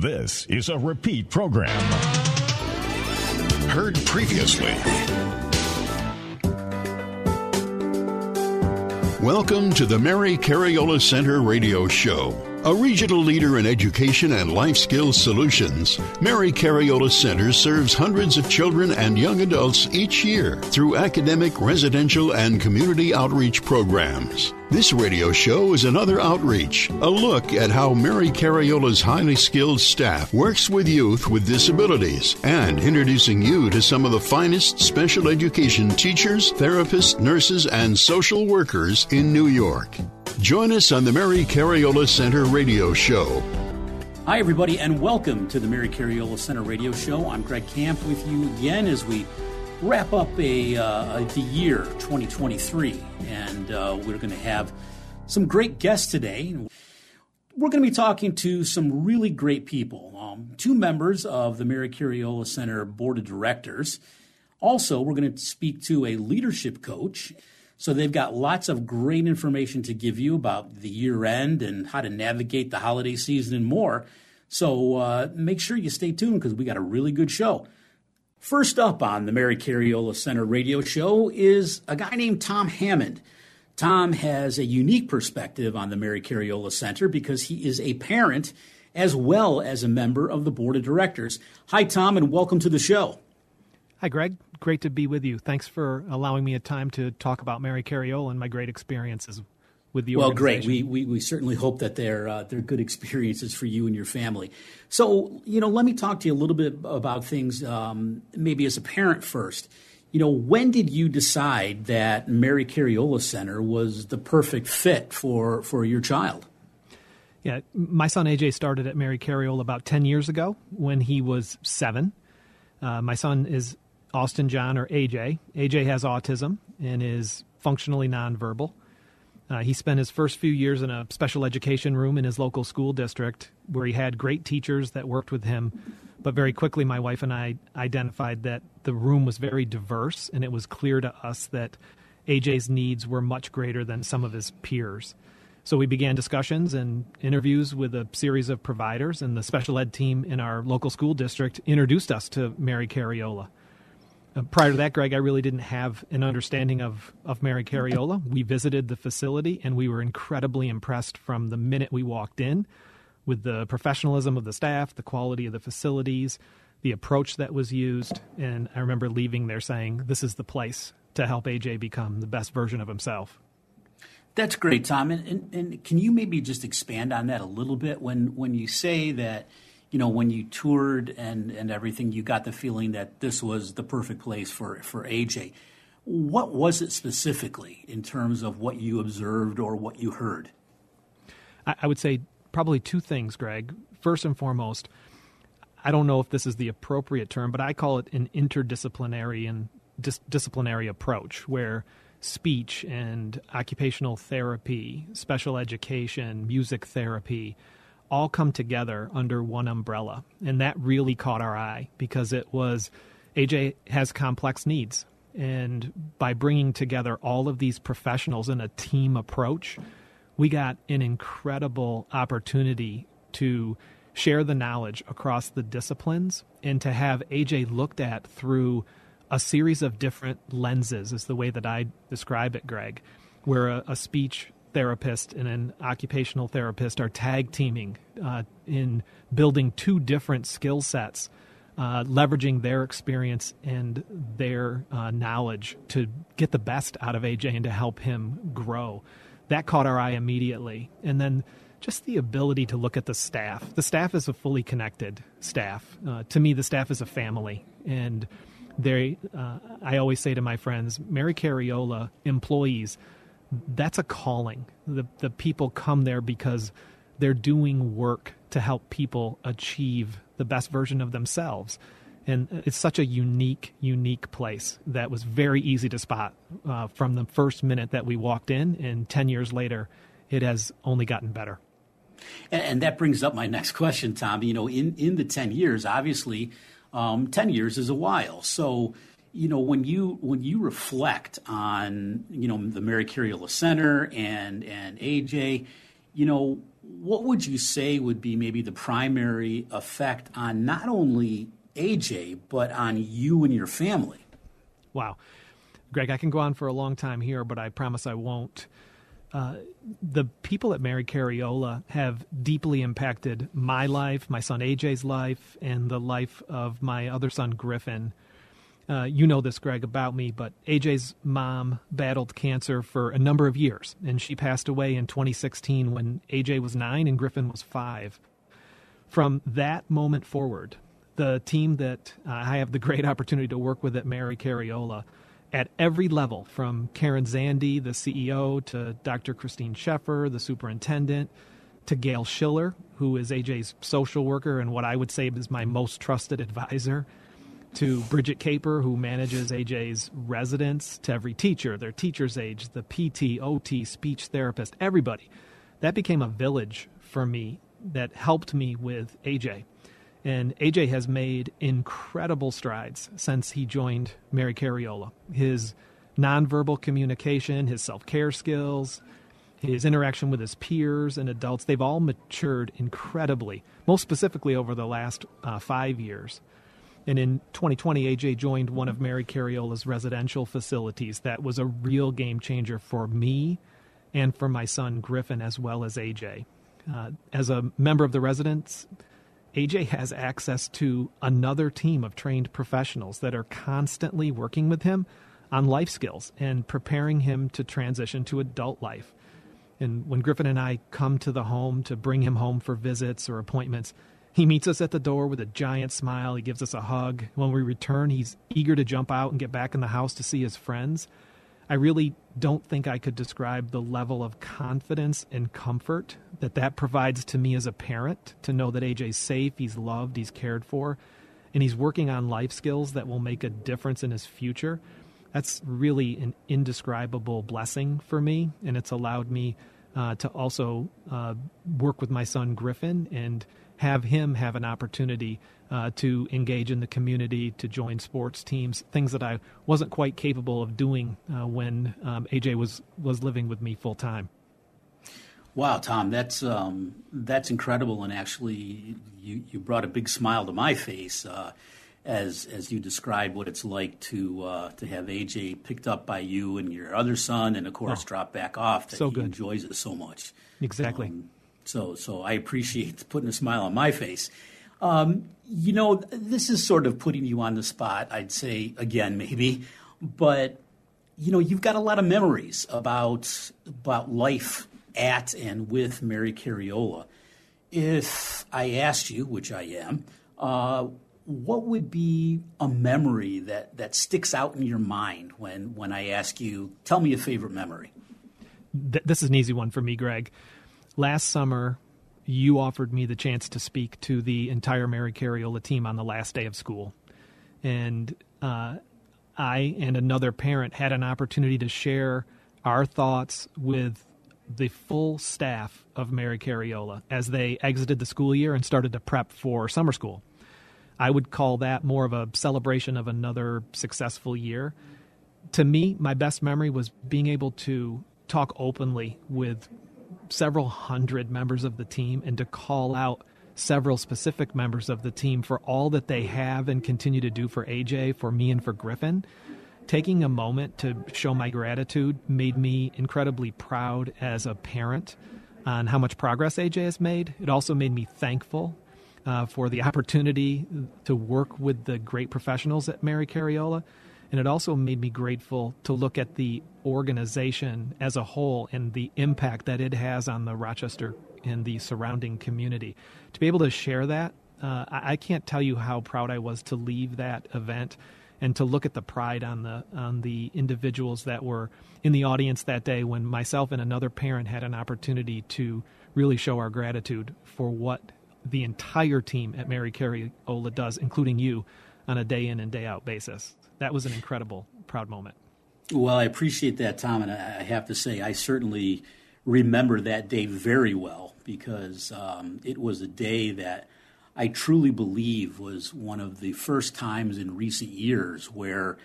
This is a repeat program. Heard previously. Welcome to the Mary Cariola Center radio show. A regional leader in education and life skills solutions, Mary Cariola Center serves hundreds of children and young adults each year through academic, residential, and community outreach programs. This radio show is another outreach, a look at how Mary Cariola's highly skilled staff works with youth with disabilities, and introducing you to some of the finest special education teachers, therapists, nurses, and social workers in New York. Join us on the Mary Cariola Center radio show. Hi, everybody, and welcome to the Mary Cariola Center radio show. I'm Greg Camp with you again as we wrap up a, uh, the year 2023, and uh, we're going to have some great guests today. We're going to be talking to some really great people, um, two members of the Mary Cariola Center Board of Directors. Also, we're going to speak to a leadership coach. So they've got lots of great information to give you about the year end and how to navigate the holiday season and more. So uh, make sure you stay tuned because we got a really good show. First up on the Mary Cariola Center radio show is a guy named Tom Hammond. Tom has a unique perspective on the Mary Cariola Center because he is a parent as well as a member of the board of directors. Hi, Tom, and welcome to the show. Hi, Greg. Great to be with you. Thanks for allowing me a time to talk about Mary Cariola and my great experiences with the organization. well, great. We, we, we certainly hope that they're uh, they're good experiences for you and your family. So, you know, let me talk to you a little bit about things. Um, maybe as a parent first. You know, when did you decide that Mary Cariola Center was the perfect fit for for your child? Yeah, my son AJ started at Mary Cariola about ten years ago when he was seven. Uh, my son is Austin John or AJ. AJ has autism and is functionally nonverbal. Uh, he spent his first few years in a special education room in his local school district where he had great teachers that worked with him. But very quickly, my wife and I identified that the room was very diverse, and it was clear to us that AJ's needs were much greater than some of his peers. So we began discussions and interviews with a series of providers, and the special ed team in our local school district introduced us to Mary Cariola. Uh, prior to that, Greg, I really didn't have an understanding of, of Mary Cariola. We visited the facility and we were incredibly impressed from the minute we walked in with the professionalism of the staff, the quality of the facilities, the approach that was used. And I remember leaving there saying, This is the place to help AJ become the best version of himself. That's great, Tom. And, and, and can you maybe just expand on that a little bit when, when you say that? You know, when you toured and, and everything, you got the feeling that this was the perfect place for, for AJ. What was it specifically in terms of what you observed or what you heard? I, I would say probably two things, Greg. First and foremost, I don't know if this is the appropriate term, but I call it an interdisciplinary and dis- disciplinary approach where speech and occupational therapy, special education, music therapy, all come together under one umbrella. And that really caught our eye because it was AJ has complex needs. And by bringing together all of these professionals in a team approach, we got an incredible opportunity to share the knowledge across the disciplines and to have AJ looked at through a series of different lenses, is the way that I describe it, Greg, where a, a speech therapist and an occupational therapist are tag teaming uh, in building two different skill sets, uh, leveraging their experience and their uh, knowledge to get the best out of AJ and to help him grow. That caught our eye immediately. And then just the ability to look at the staff. The staff is a fully connected staff. Uh, to me, the staff is a family. And they, uh, I always say to my friends, Mary Cariola employees that's a calling. The the people come there because they're doing work to help people achieve the best version of themselves. And it's such a unique, unique place that was very easy to spot uh, from the first minute that we walked in. And 10 years later, it has only gotten better. And, and that brings up my next question, Tom. You know, in, in the 10 years, obviously, um, 10 years is a while. So, you know when you when you reflect on you know the Mary Cariola Center and and AJ, you know what would you say would be maybe the primary effect on not only AJ, but on you and your family? Wow. Greg, I can go on for a long time here, but I promise I won't. Uh, the people at Mary Cariola have deeply impacted my life, my son AJ's life, and the life of my other son Griffin. Uh, you know this, Greg, about me, but AJ's mom battled cancer for a number of years, and she passed away in 2016 when AJ was nine and Griffin was five. From that moment forward, the team that uh, I have the great opportunity to work with at Mary Cariola at every level, from Karen Zandi, the CEO, to Dr. Christine Sheffer, the superintendent, to Gail Schiller, who is AJ's social worker and what I would say is my most trusted advisor, to Bridget Caper, who manages AJ's residence, to every teacher, their teacher's age, the PT, OT, speech therapist, everybody. That became a village for me that helped me with AJ. And AJ has made incredible strides since he joined Mary Cariola. His nonverbal communication, his self care skills, his interaction with his peers and adults, they've all matured incredibly, most specifically over the last uh, five years. And in 2020, AJ joined one of Mary Cariola's residential facilities. That was a real game changer for me and for my son Griffin, as well as AJ. Uh, as a member of the residents, AJ has access to another team of trained professionals that are constantly working with him on life skills and preparing him to transition to adult life. And when Griffin and I come to the home to bring him home for visits or appointments, he meets us at the door with a giant smile. He gives us a hug. When we return, he's eager to jump out and get back in the house to see his friends. I really don't think I could describe the level of confidence and comfort that that provides to me as a parent to know that AJ's safe, he's loved, he's cared for, and he's working on life skills that will make a difference in his future. That's really an indescribable blessing for me, and it's allowed me uh, to also uh, work with my son Griffin and have him have an opportunity uh, to engage in the community, to join sports teams, things that I wasn't quite capable of doing uh, when um, AJ was was living with me full time. Wow, Tom, that's um, that's incredible, and actually, you, you brought a big smile to my face uh, as as you described what it's like to uh, to have AJ picked up by you and your other son, and of course, oh, drop back off. That so he good. enjoys it so much. Exactly. Um, so so I appreciate putting a smile on my face. Um, you know, this is sort of putting you on the spot, I'd say, again, maybe, but, you know, you've got a lot of memories about, about life at and with Mary Cariola. If I asked you, which I am, uh, what would be a memory that, that sticks out in your mind when, when I ask you, tell me a favorite memory? This is an easy one for me, Greg. Last summer, you offered me the chance to speak to the entire Mary Cariola team on the last day of school. And uh, I and another parent had an opportunity to share our thoughts with the full staff of Mary Cariola as they exited the school year and started to prep for summer school. I would call that more of a celebration of another successful year. To me, my best memory was being able to talk openly with several hundred members of the team and to call out several specific members of the team for all that they have and continue to do for AJ, for me, and for Griffin. Taking a moment to show my gratitude made me incredibly proud as a parent on how much progress AJ has made. It also made me thankful uh, for the opportunity to work with the great professionals at Mary Cariola and it also made me grateful to look at the organization as a whole and the impact that it has on the Rochester and the surrounding community. To be able to share that, uh, I, can't tell you how proud I was to leave that event and to look at the pride on the on the individuals that were in the audience that day when myself and another parent had an opportunity to really show our gratitude for what the entire team at Mary Cariola does, including you, on a day in and day out basis that was an incredible, proud moment. Well, I appreciate that, Tom, and I have to say, I certainly remember that day very well because um, it was a day that I truly believe was one of the first times in recent years where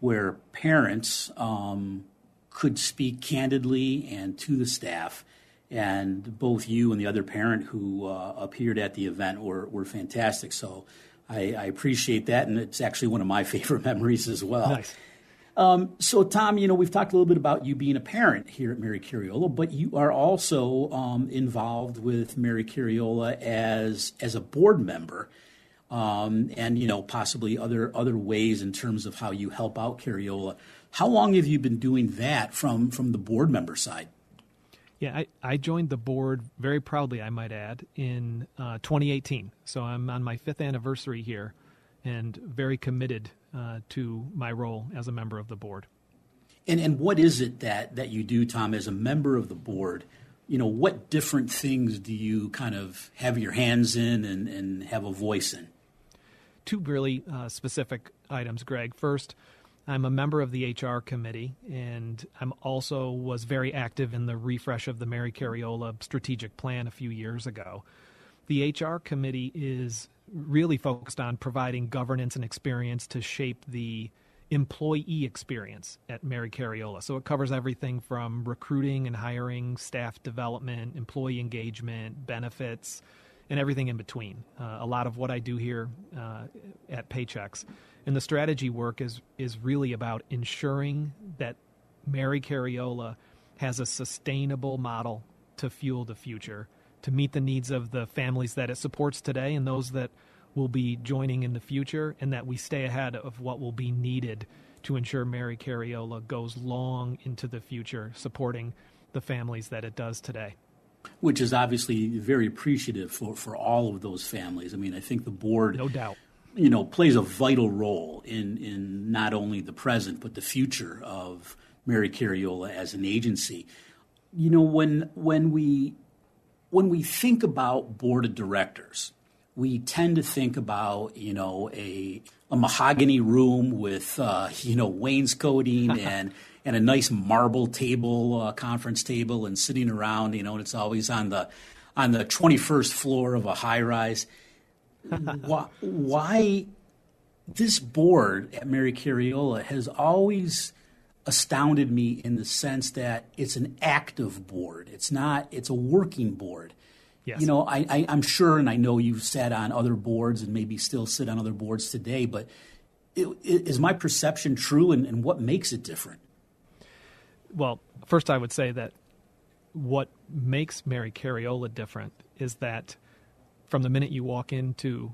where parents um, could speak candidly and to the staff and both you and the other parent who uh, appeared at the event were, were fantastic. So I, I, appreciate that, and it's actually one of my favorite memories as well. Nice. Um, so, Tom, you know, we've talked a little bit about you being a parent here at Mary Cariola, but you are also um, involved with Mary Cariola as as a board member, um, and you know, possibly other other ways in terms of how you help out Cariola. How long have you been doing that from from the board member side? Yeah, I, I joined the board very proudly, I might add, in uh, 2018. So I'm on my fifth anniversary here and very committed uh, to my role as a member of the board. And, and what is it that, that you do, Tom, as a member of the board? You know, what different things do you kind of have your hands in and, and have a voice in? Two really uh, specific items, Greg. First, I'm a member of the HR committee, and I'm also was very active in the refresh of the Mary Cariola strategic plan a few years ago. The HR committee is really focused on providing governance and experience to shape the employee experience at Mary Cariola. So it covers everything from recruiting and hiring, staff development, employee engagement, benefits, and everything in between. Uh, a lot of what I do here uh, at Paychex and the strategy work is is really about ensuring that Mary Cariola has a sustainable model to fuel the future, to meet the needs of the families that it supports today and those that will be joining in the future, and that we stay ahead of what will be needed to ensure Mary Cariola goes long into the future, supporting the families that it does today. Which is obviously very appreciative for, for all of those families. I mean, I think the board, no doubt, you know, plays a vital role in, in not only the present but the future of Mary Cariola as an agency. You know, when when we when we think about board of directors, we tend to think about you know a a mahogany room with uh, you know wainscoting and and a nice marble table, uh, conference table, and sitting around. You know, and it's always on the on the 21st floor of a high rise why, why this board at Mary Cariola has always astounded me in the sense that it's an active board. It's not. It's a working board. Yes. You know, I, I, am sure, and I know you've sat on other boards and maybe still sit on other boards today. But it, it, is my perception true, and, and what makes it different? Well, first, I would say that what makes Mary Cariola different is that from the minute you walk into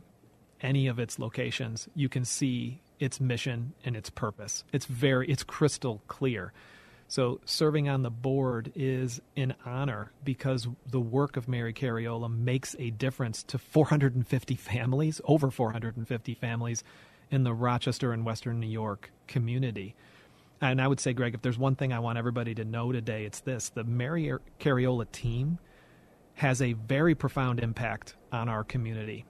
any of its locations, you can see its mission and its purpose. It's very it's crystal clear. So serving on the board is an honor because the work of Mary Cariola makes a difference to 450 families, over 450 families in the Rochester and Western New York community. And I would say, Greg, if there's one thing I want everybody to know today, it's this: the Mary Cariola team has a very profound impact on our community.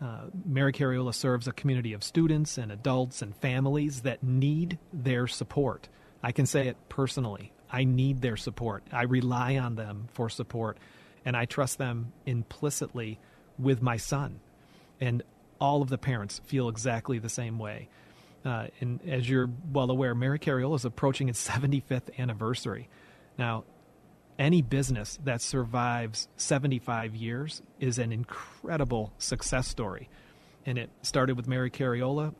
Uh, Mary Cariola serves a community of students and adults and families that need their support. I can say it personally. I need their support. I rely on them for support, and I trust them implicitly with my son. And all of the parents feel exactly the same way. Uh, and as you're well aware, Mary Cariola is approaching its 75th anniversary. Now, any business that survives 75 years is an incredible success story. And it started with Mary Cariola,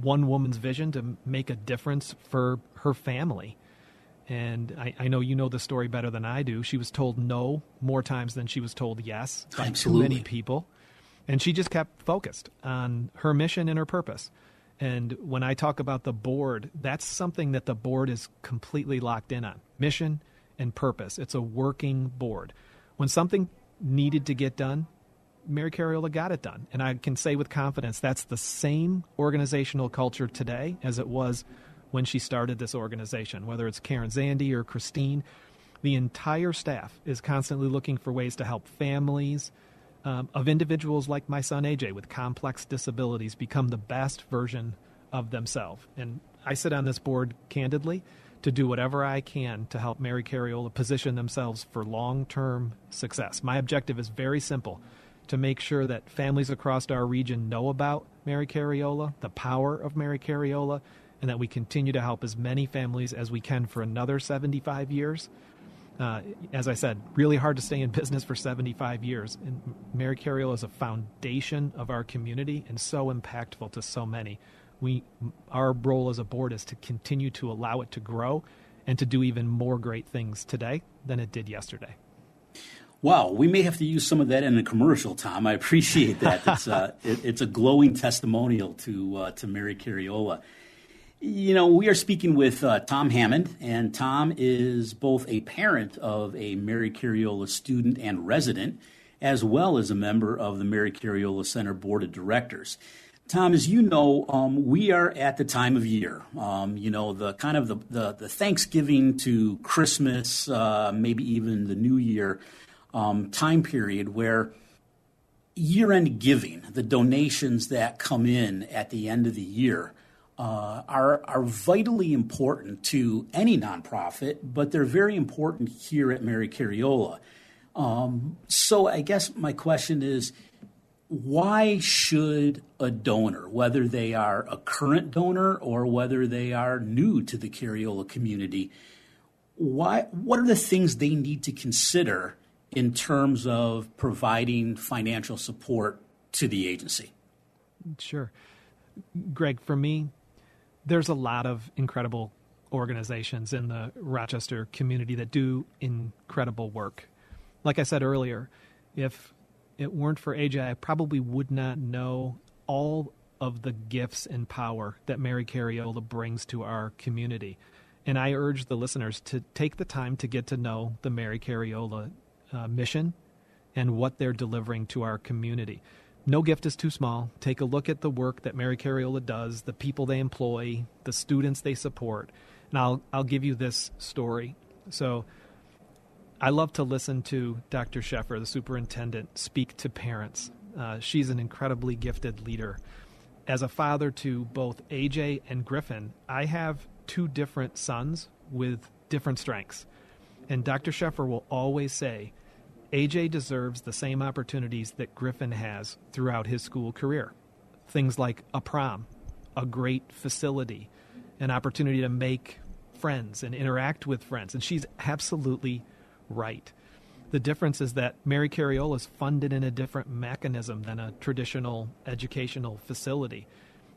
one woman's vision to make a difference for her family. And I, I, know you know the story better than I do. She was told no more times than she was told yes by Absolutely. too many people. And she just kept focused on her mission and her purpose. And when I talk about the board, that's something that the board is completely locked in on mission, and purpose. It's a working board. When something needed to get done, Mary Cariola got it done. And I can say with confidence that's the same organizational culture today as it was when she started this organization, whether it's Karen Zandi or Christine. The entire staff is constantly looking for ways to help families um, of individuals like my son AJ with complex disabilities become the best version of themselves. And I sit on this board candidly to do whatever I can to help Mary Cariola position themselves for long term success. My objective is very simple to make sure that families across our region know about Mary Cariola, the power of Mary Cariola, and that we continue to help as many families as we can for another 75 years. Uh, as I said, really hard to stay in business for 75 years. And Mary Cariola is a foundation of our community and so impactful to so many. We, our role as a board is to continue to allow it to grow and to do even more great things today than it did yesterday. Wow, we may have to use some of that in a commercial, Tom. I appreciate that. It's, uh, it, it's a glowing testimonial to uh, to Mary Cariola. You know, we are speaking with uh, Tom Hammond, and Tom is both a parent of a Mary Cariola student and resident, as well as a member of the Mary Cariola Center Board of Directors. Tom, as you know, um, we are at the time of year. Um, you know, the kind of the, the, the Thanksgiving to Christmas, uh, maybe even the New Year um, time period where year end giving, the donations that come in at the end of the year, uh, are, are vitally important to any nonprofit, but they're very important here at Mary Cariola. Um, so I guess my question is why should a donor, whether they are a current donor or whether they are new to the Cariola community, why, what are the things they need to consider in terms of providing financial support to the agency? Sure. Greg, for me, there's a lot of incredible organizations in the Rochester community that do incredible work. Like I said earlier, if it weren't for AJ, I probably would not know all of the gifts and power that Mary Cariola brings to our community. And I urge the listeners to take the time to get to know the Mary Cariola uh, mission and what they're delivering to our community. No gift is too small. Take a look at the work that Mary Cariola does, the people they employ, the students they support. And I'll, I'll give you this story. So, I love to listen to Dr. Sheffer, the superintendent, speak to parents. Uh, she's an incredibly gifted leader. As a father to both AJ and Griffin, I have two different sons with different strengths. And Dr. Sheffer will always say, AJ deserves the same opportunities that Griffin has throughout his school career. Things like a prom, a great facility, an opportunity to make friends and interact with friends. And she's absolutely right. The difference is that Mary Cariola is funded in a different mechanism than a traditional educational facility.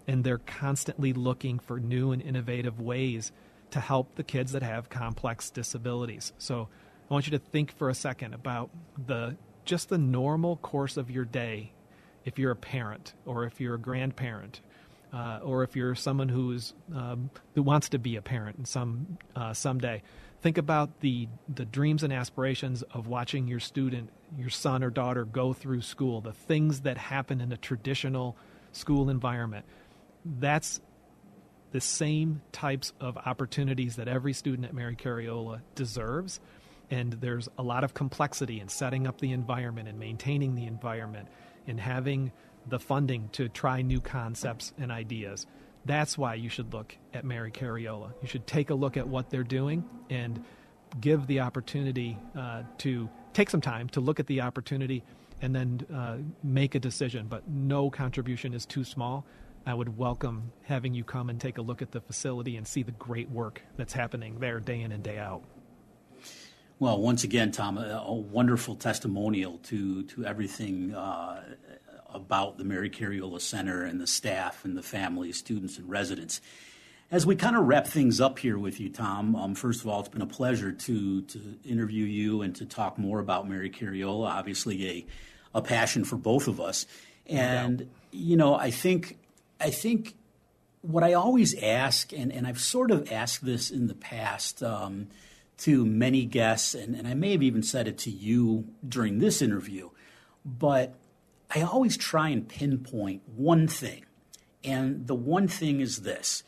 And they're constantly looking for new and innovative ways to help the kids that have complex disabilities. So I want you to think for a second about the just the normal course of your day if you're a parent or if you're a grandparent uh, or if you're someone who's um, who wants to be a parent some uh, someday. Think about the the dreams and aspirations of watching your student, your son or daughter, go through school. The things that happen in a traditional school environment. That's the same types of opportunities that every student at Mary Cariola deserves and there's a lot of complexity in setting up the environment and maintaining the environment and having the funding to try new concepts and ideas. That's why you should look at Mary Cariola. You should take a look at what they're doing and give the opportunity uh, to take some time to look at the opportunity and then uh, make a decision. But no contribution is too small. I would welcome having you come and take a look at the facility and see the great work that's happening there day in and day out. Well, once again, Tom, a, a wonderful testimonial to to everything uh, about the Mary Cariola Center and the staff and the families, students, and residents. As we kind of wrap things up here with you, Tom, um, first of all, it's been a pleasure to to interview you and to talk more about Mary Cariola. Obviously, a a passion for both of us, and you know, I think I think what I always ask, and, and I've sort of asked this in the past. Um, to many guests, and, and I may have even said it to you during this interview, but I always try and pinpoint one thing. And the one thing is this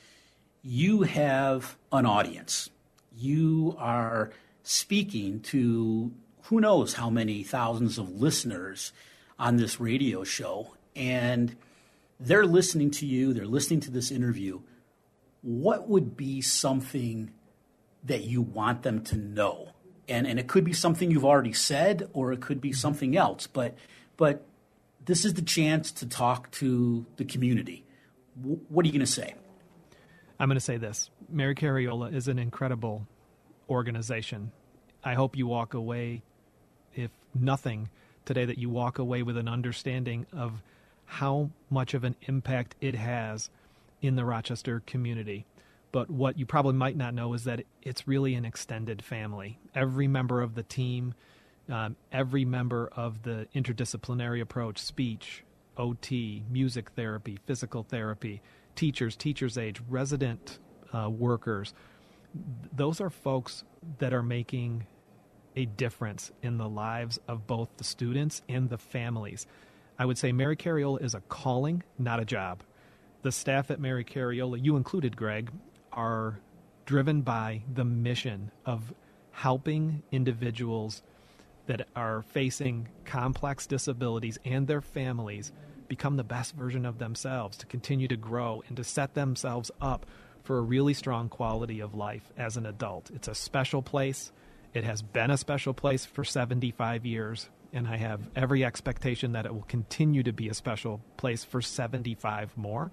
you have an audience. You are speaking to who knows how many thousands of listeners on this radio show, and they're listening to you, they're listening to this interview. What would be something that you want them to know. And, and it could be something you've already said or it could be something else. But, but this is the chance to talk to the community. W- what are you going to say? I'm going to say this Mary Cariola is an incredible organization. I hope you walk away, if nothing today, that you walk away with an understanding of how much of an impact it has in the Rochester community. But what you probably might not know is that it's really an extended family. Every member of the team, um, every member of the interdisciplinary approach, speech, OT, music therapy, physical therapy, teachers, teachers' age, resident uh, workers, those are folks that are making a difference in the lives of both the students and the families. I would say Mary Cariola is a calling, not a job. The staff at Mary Cariola, you included, Greg, are driven by the mission of helping individuals that are facing complex disabilities and their families become the best version of themselves, to continue to grow, and to set themselves up for a really strong quality of life as an adult. It's a special place. It has been a special place for 75 years, and I have every expectation that it will continue to be a special place for 75 more.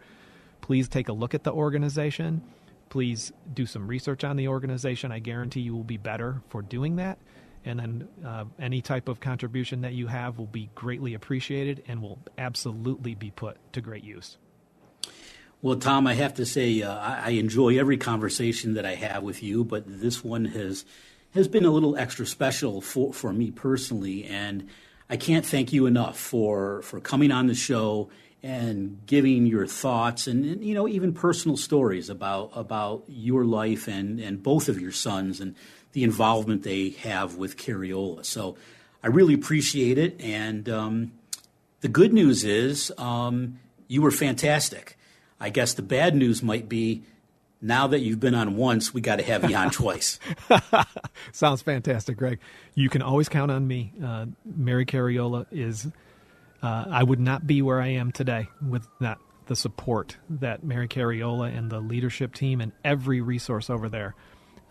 Please take a look at the organization. Please do some research on the organization. I guarantee you will be better for doing that. And then uh, any type of contribution that you have will be greatly appreciated and will absolutely be put to great use. Well, Tom, I have to say uh, I enjoy every conversation that I have with you, but this one has has been a little extra special for, for me personally, and I can't thank you enough for for coming on the show and giving your thoughts and, and, you know even personal stories about about your life and and both of your sons and the involvement they have with Cariola. So I really appreciate it, and um, the good news is um, you were fantastic. I guess the bad news might be now that you've been on once, we got to have you on twice. Sounds fantastic, Greg. You can always count on me. Uh, Mary Cariola is. Uh, I would not be where I am today with that the support that Mary Cariola and the leadership team and every resource over there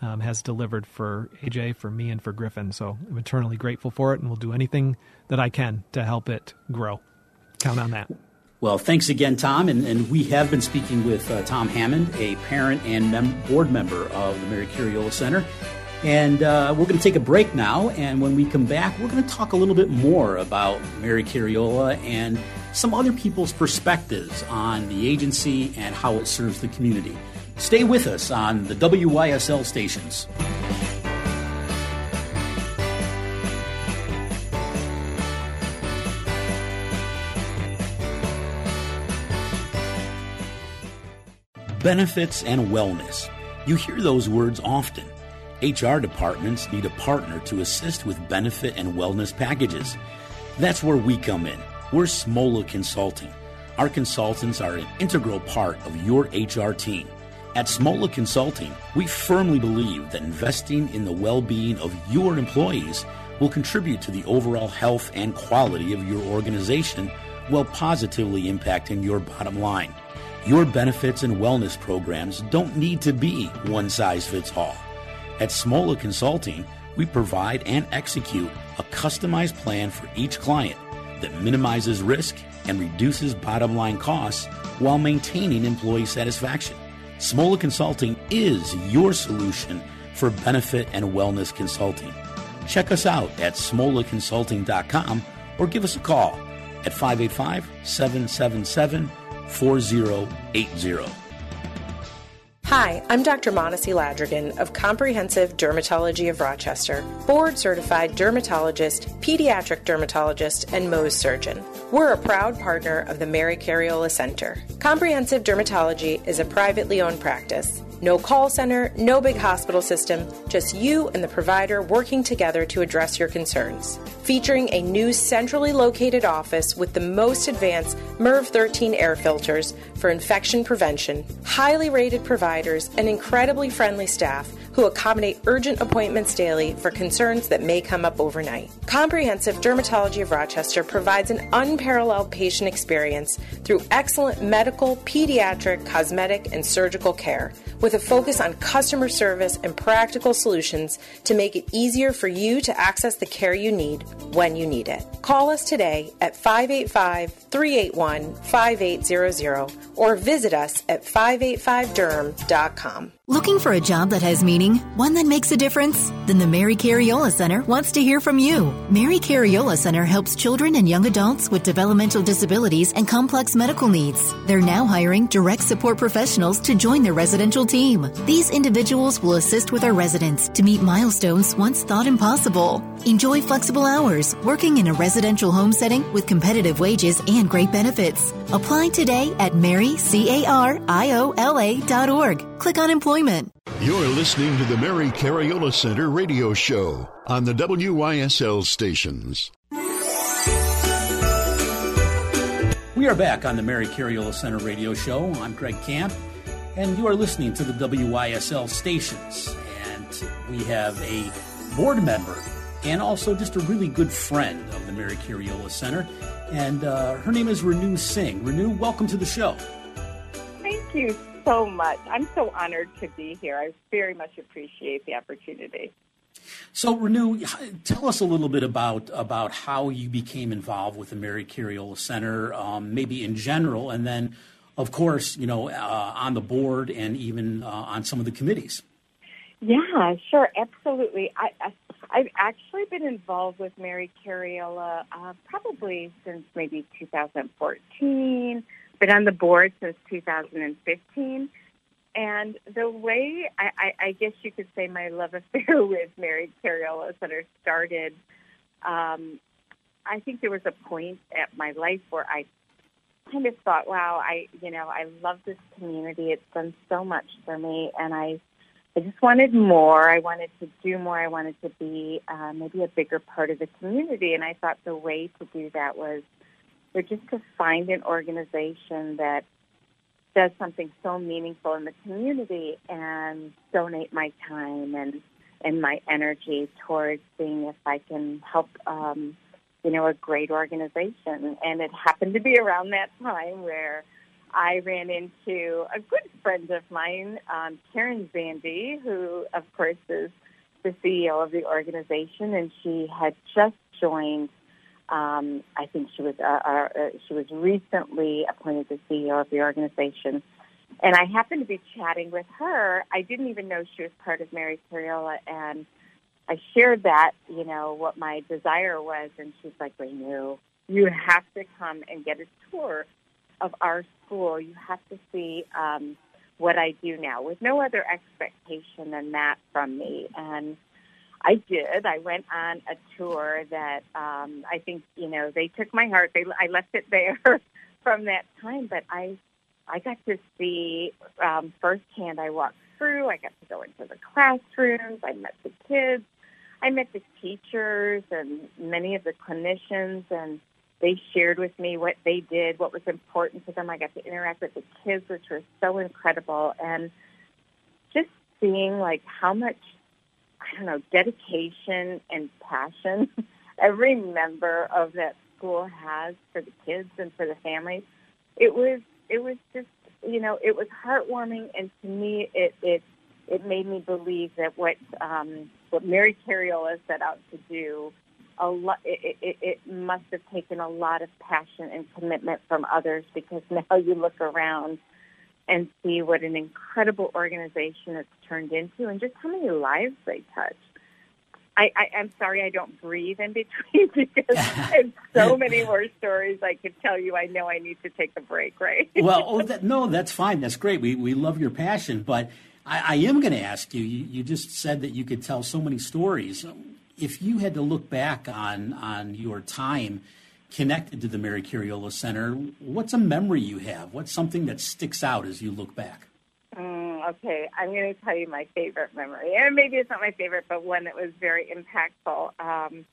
um, has delivered for AJ, for me, and for Griffin. So I'm eternally grateful for it, and will do anything that I can to help it grow. Count on that. Well, thanks again, Tom. And, and we have been speaking with uh, Tom Hammond, a parent and mem- board member of the Mary Cariola Center. And uh, we're going to take a break now. And when we come back, we're going to talk a little bit more about Mary Cariola and some other people's perspectives on the agency and how it serves the community. Stay with us on the WYSL stations. benefits, and wellness. You hear those words often. HR departments need a partner to assist with benefit and wellness packages. That's where we come in. We're Smola Consulting. Our consultants are an integral part of your HR team. At Smola Consulting, we firmly believe that investing in the well being of your employees will contribute to the overall health and quality of your organization while positively impacting your bottom line. Your benefits and wellness programs don't need to be one size fits all. At Smola Consulting, we provide and execute a customized plan for each client that minimizes risk and reduces bottom line costs while maintaining employee satisfaction. Smola Consulting is your solution for benefit and wellness consulting. Check us out at smolaconsulting.com or give us a call at 585 777 4080. Hi, I'm Dr. Monacy Ladrigan of Comprehensive Dermatology of Rochester, board certified dermatologist, pediatric dermatologist, and Mohs surgeon. We're a proud partner of the Mary Cariola Center. Comprehensive Dermatology is a privately owned practice. No call center, no big hospital system, just you and the provider working together to address your concerns. Featuring a new centrally located office with the most advanced MERV 13 air filters for infection prevention, highly rated providers, and incredibly friendly staff who accommodate urgent appointments daily for concerns that may come up overnight. Comprehensive Dermatology of Rochester provides an unparalleled patient experience through excellent medical, pediatric, cosmetic, and surgical care with a focus on customer service and practical solutions to make it easier for you to access the care you need when you need it. Call us today at 585 381 5800 or visit us at 585derm.com. Looking for a job that has meaning? One that makes a difference? Then the Mary Cariola Center wants to hear from you. Mary Cariola Center helps children and young adults with developmental disabilities and complex medical needs. They're now hiring direct support professionals to join their residential team. These individuals will assist with our residents to meet milestones once thought impossible. Enjoy flexible hours, working in a residential home setting with competitive wages and great benefits. Apply today at marycariola.org. Click on employment. You're listening to the Mary Cariola Center radio show on the WYSL stations. We are back on the Mary Cariola Center radio show. I'm Greg Camp, and you are listening to the WYSL stations. And we have a board member and also just a really good friend of the Mary Cariola Center. And uh, her name is Renu Singh. Renu, welcome to the show. Thank you so much. I'm so honored to be here. I very much appreciate the opportunity. So, Renu, tell us a little bit about about how you became involved with the Mary Cariola Center, um, maybe in general, and then, of course, you know, uh, on the board and even uh, on some of the committees. Yeah, sure, absolutely. I, I have actually been involved with Mary Cariola uh, probably since maybe 2014 been on the board since 2015. And the way I, I, I guess you could say my love affair with Mary Cariola Center started, um, I think there was a point at my life where I kind of thought, wow, I you know I love this community. It's done so much for me, and I I just wanted more. I wanted to do more. I wanted to be uh, maybe a bigger part of the community, and I thought the way to do that was or just to find an organization that does something so meaningful in the community and donate my time and and my energy towards seeing if I can help um, you know a great organization. And it happened to be around that time where I ran into a good friend of mine, um, Karen Zandi, who of course is the CEO of the organization, and she had just joined um, I think she was uh, uh, uh, she was recently appointed the CEO of the organization, and I happened to be chatting with her. I didn't even know she was part of Mary Cariola, and I shared that you know what my desire was, and she's like, "Renu, you have to come and get a tour of our school. You have to see." Um, what I do now with no other expectation than that from me. And I did. I went on a tour that um, I think you know they took my heart. They I left it there from that time, but I I got to see um, firsthand. I walked through. I got to go into the classrooms. I met the kids. I met the teachers and many of the clinicians, and they shared with me what they did, what was important to them. I got to interact with the kids, which was so incredible, and just seeing like how much I don't know, dedication and passion every member of that school has for the kids and for the families. It was it was just you know it was heartwarming, and to me it it it made me believe that what um, what Mary Cariola set out to do a lot it, it, it must have taken a lot of passion and commitment from others because now you look around and see what an incredible organization it's turned into and just how many lives they touch. I, I, I'm sorry I don't breathe in between because there's so many more stories I could tell you. I know I need to take a break, right? well, oh, that, no, that's fine. That's great. We, we love your passion. But I, I am going to ask you, you, you just said that you could tell so many stories. If you had to look back on, on your time – connected to the Mary Cariola Center. What's a memory you have? What's something that sticks out as you look back? Mm, okay, I'm going to tell you my favorite memory. And maybe it's not my favorite, but one that was very impactful. Um,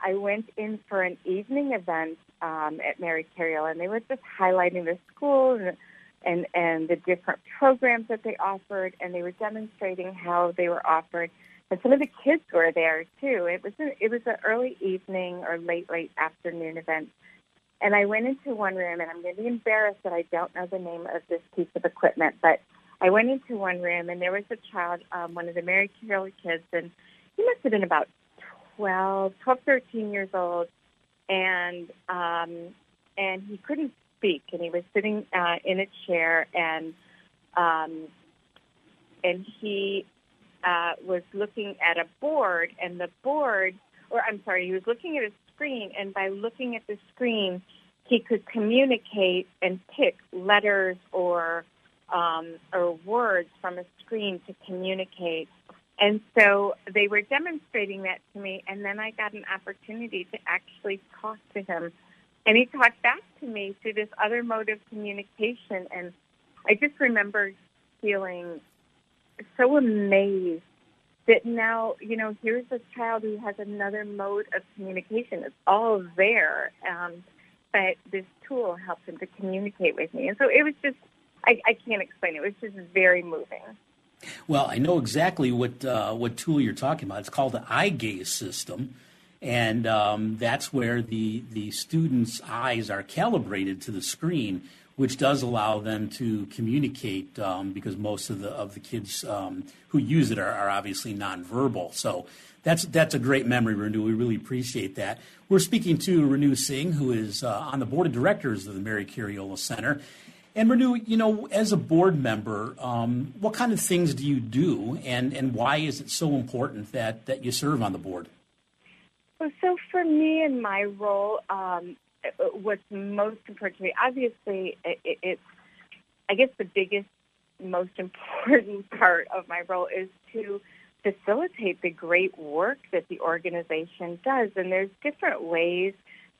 I went in for an evening event um, at Mary Cariola, and they were just highlighting the school and, and and the different programs that they offered, and they were demonstrating how they were offered and some of the kids were there too. It was an, it was an early evening or late late afternoon event, and I went into one room, and I'm going to be embarrassed that I don't know the name of this piece of equipment, but I went into one room, and there was a child, um, one of the Mary Carroll kids, and he must have been about 12, 12, 13 years old, and um, and he couldn't speak, and he was sitting uh, in a chair, and um, and he uh, was looking at a board, and the board, or I'm sorry, he was looking at a screen, and by looking at the screen, he could communicate and pick letters or um, or words from a screen to communicate. And so they were demonstrating that to me, and then I got an opportunity to actually talk to him. And he talked back to me through this other mode of communication. And I just remember feeling so amazed that now, you know, here's this child who has another mode of communication. It's all there. Um, but this tool helped him to communicate with me. And so it was just, I, I can't explain it. It was just very moving. Well, I know exactly what uh, what tool you're talking about. It's called the eye gaze system, and um, that's where the the student's eyes are calibrated to the screen, which does allow them to communicate. Um, because most of the of the kids um, who use it are, are obviously nonverbal. So that's that's a great memory, Renu. We really appreciate that. We're speaking to Renu Singh, who is uh, on the board of directors of the Mary Cariola Center. And Renu, you know, as a board member, um, what kind of things do you do, and, and why is it so important that, that you serve on the board? Well, so for me in my role, um, what's most important to me, obviously, it, it's, I guess the biggest, most important part of my role is to facilitate the great work that the organization does. And there's different ways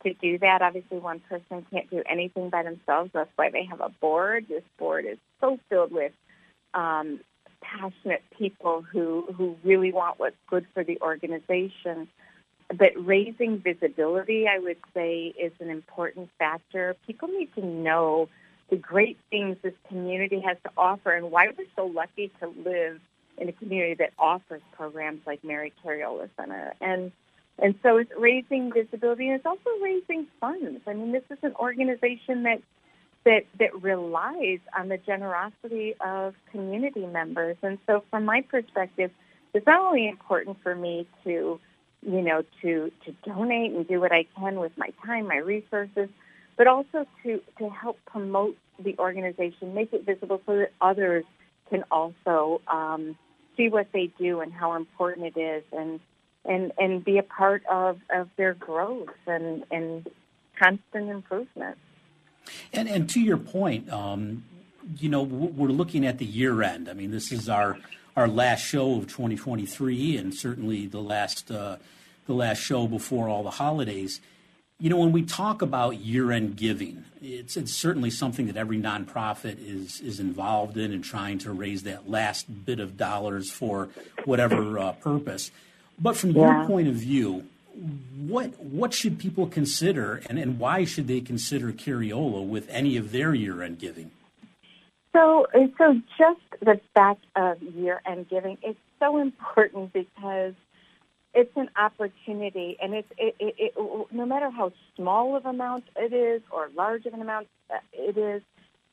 to do that. Obviously, one person can't do anything by themselves. That's why they have a board. This board is so filled with um, passionate people who, who really want what's good for the organization. But raising visibility, I would say, is an important factor. People need to know the great things this community has to offer and why we're so lucky to live in a community that offers programs like Mary Cariola Center. And and so it's raising visibility and it's also raising funds. I mean, this is an organization that that that relies on the generosity of community members. And so from my perspective, it's not only important for me to, you know, to to donate and do what I can with my time, my resources, but also to to help promote the organization, make it visible so that others can also um, see what they do and how important it is and and and be a part of, of their growth and, and constant improvement. And and to your point, um, you know, we're looking at the year end. I mean, this is our our last show of 2023, and certainly the last uh, the last show before all the holidays. You know, when we talk about year-end giving, it's, it's certainly something that every nonprofit is is involved in and trying to raise that last bit of dollars for whatever uh, purpose. But from yeah. your point of view, what what should people consider, and, and why should they consider Cariola with any of their year-end giving? So, so just the fact of year-end giving is so important because it's an opportunity, and it's it, it, it, no matter how small of amount it is or large of an amount it is,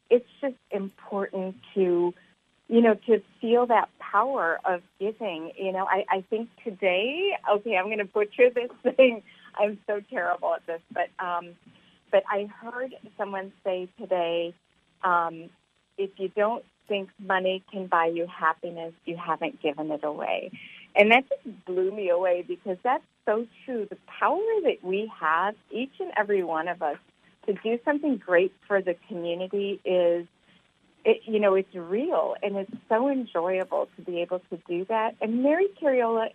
it's just important to, you know, to feel that power of giving. You know, I, I think today, okay, I'm going to butcher this thing. I'm so terrible at this, but um, but I heard someone say today, um, if you don't think money can buy you happiness, you haven't given it away. And that just blew me away because that's so true. The power that we have, each and every one of us, to do something great for the community is, it, you know, it's real and it's so enjoyable to be able to do that. And Mary Cariola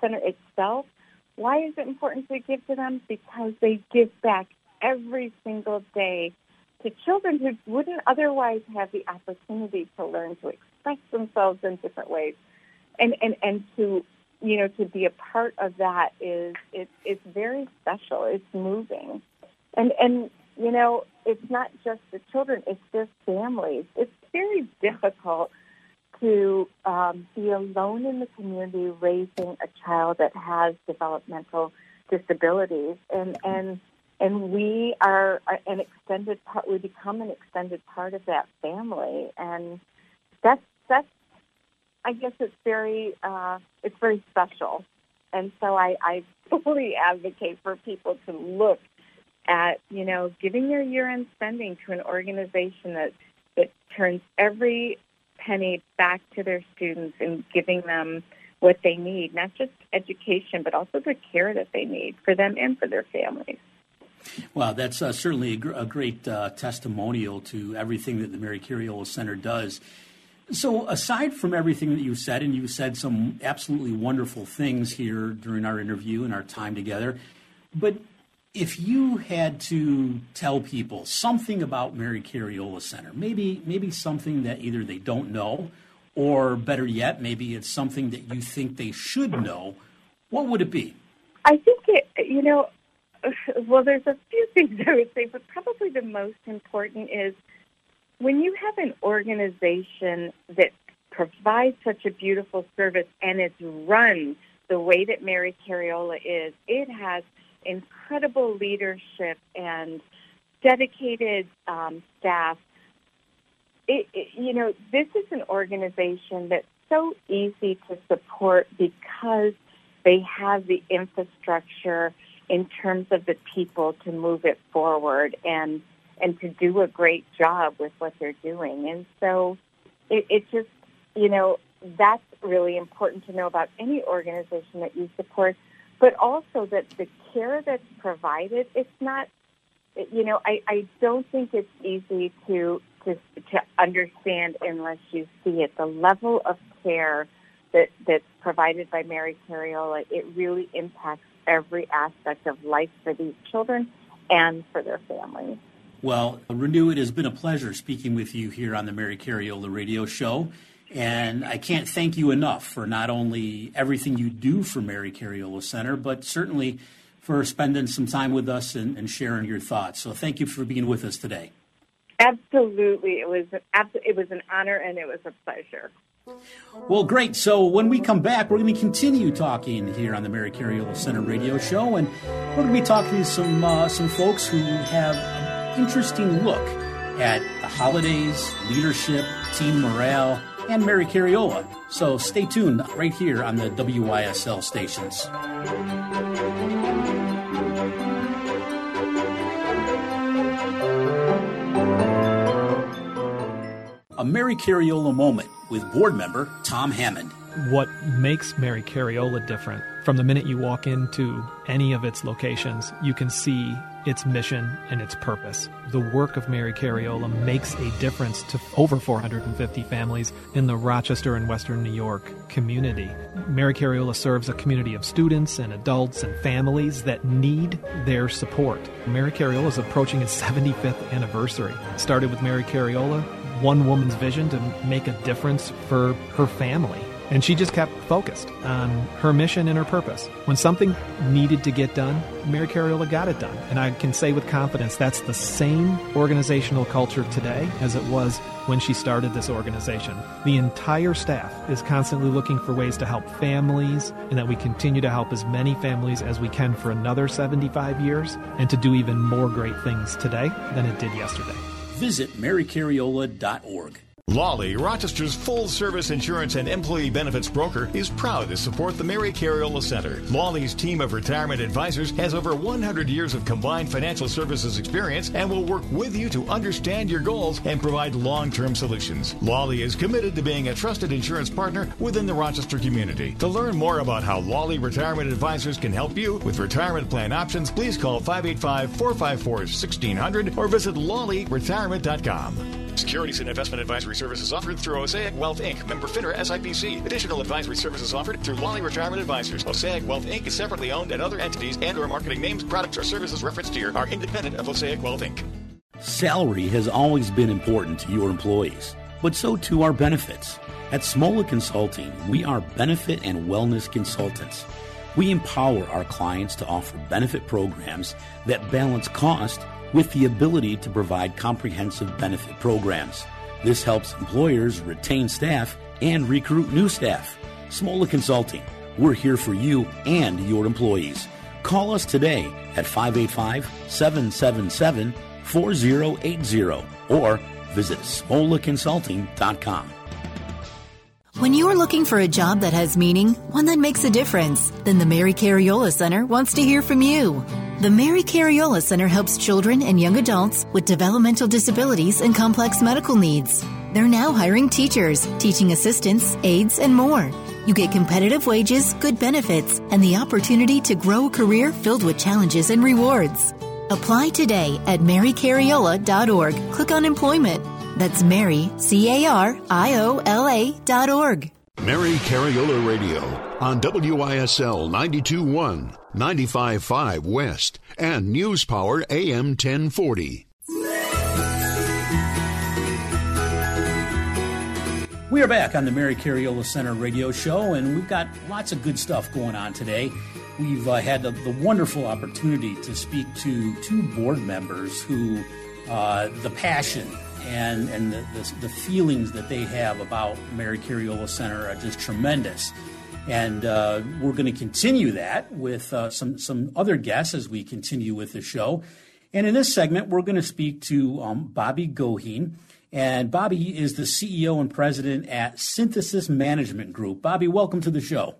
Center itself, why is it important to give to them? Because they give back every single day to children who wouldn't otherwise have the opportunity to learn to express themselves in different ways and and and to you know to be a part of that is it's it's very special. It's moving, and and you know it's not just the children; it's their families. It's very difficult to um, be alone in the community raising a child that has developmental disabilities, and and and we are an extended part. We become an extended part of that family, and that's that's I guess it's very uh, it's very special, and so I, I fully advocate for people to look at you know giving their year-end spending to an organization that that turns every penny back to their students and giving them what they need, not just education, but also the care that they need for them and for their families. Well, that's uh, certainly a, gr- a great uh, testimonial to everything that the Mary Cariola Center does. So, aside from everything that you said, and you said some absolutely wonderful things here during our interview and our time together, but if you had to tell people something about Mary Cariola Center, maybe maybe something that either they don't know, or better yet, maybe it's something that you think they should know, what would it be? I think it, you know, well, there's a few things I would say, but probably the most important is when you have an organization that provides such a beautiful service and it's run the way that Mary Cariola is, it has incredible leadership and dedicated um, staff. It, it, you know, this is an organization that's so easy to support because they have the infrastructure in terms of the people to move it forward and and to do a great job with what they're doing. And so it, it just, you know, that's really important to know about any organization that you support but also that the care that's provided, it's not, you know, I, I don't think it's easy to, to, to understand unless you see it. The level of care that, that's provided by Mary Cariola, it really impacts every aspect of life for these children and for their families. Well, Renu, it has been a pleasure speaking with you here on the Mary Cariola radio show. And I can't thank you enough for not only everything you do for Mary Cariola Center, but certainly for spending some time with us and, and sharing your thoughts. So thank you for being with us today. Absolutely, it was an, it was an honor and it was a pleasure. Well, great. So when we come back, we're going to continue talking here on the Mary Cariola Center Radio Show, and we're going to be talking to some uh, some folks who have an interesting look at the holidays, leadership, team morale and Mary Cariola. So stay tuned right here on the WYSL stations. A Mary Cariola moment with board member Tom Hammond. What makes Mary Cariola different? From the minute you walk into any of its locations, you can see its mission and its purpose. The work of Mary Cariola makes a difference to over 450 families in the Rochester and Western New York community. Mary Cariola serves a community of students and adults and families that need their support. Mary Cariola is approaching its 75th anniversary. Started with Mary Cariola, one woman's vision to make a difference for her family and she just kept focused on her mission and her purpose. When something needed to get done, Mary Cariola got it done. And I can say with confidence that's the same organizational culture today as it was when she started this organization. The entire staff is constantly looking for ways to help families and that we continue to help as many families as we can for another 75 years and to do even more great things today than it did yesterday. Visit marycariola.org. Lawley, Rochester's full service insurance and employee benefits broker, is proud to support the Mary Cariola Center. Lawley's team of retirement advisors has over 100 years of combined financial services experience and will work with you to understand your goals and provide long term solutions. Lawley is committed to being a trusted insurance partner within the Rochester community. To learn more about how Lawley Retirement Advisors can help you with retirement plan options, please call 585 454 1600 or visit lawleyretirement.com. Securities and investment advisory services offered through Osaic Wealth Inc., member FINRA SIPC. Additional advisory services offered through Lawley Retirement Advisors. Osaic Wealth Inc. is separately owned, and other entities and or marketing names, products, or services referenced here are independent of Osaic Wealth Inc. Salary has always been important to your employees, but so too are benefits. At Smola Consulting, we are benefit and wellness consultants. We empower our clients to offer benefit programs that balance cost with the ability to provide comprehensive benefit programs. This helps employers retain staff and recruit new staff. Smola Consulting, we're here for you and your employees. Call us today at 585 777 4080 or visit smolaconsulting.com. When you're looking for a job that has meaning, one that makes a difference, then the Mary Cariola Center wants to hear from you. The Mary Cariola Center helps children and young adults with developmental disabilities and complex medical needs. They're now hiring teachers, teaching assistants, aides, and more. You get competitive wages, good benefits, and the opportunity to grow a career filled with challenges and rewards. Apply today at marycariola.org. Click on employment. That's Mary, C A R I O L A dot org. Mary Cariola Radio on WYSL 921, 955 West, and News Power AM 1040. We are back on the Mary Cariola Center radio show, and we've got lots of good stuff going on today. We've uh, had the, the, wonderful opportunity to speak to two board members who uh, the passion and, and the, the, the, feelings that they have about Mary Cariola Center are just tremendous. And uh, we're going to continue that with uh, some, some other guests as we continue with the show. And in this segment, we're going to speak to um, Bobbie Goheen. And Bobbie is the CEO and president at Synthesis Management Group. Bobbie, welcome to the show.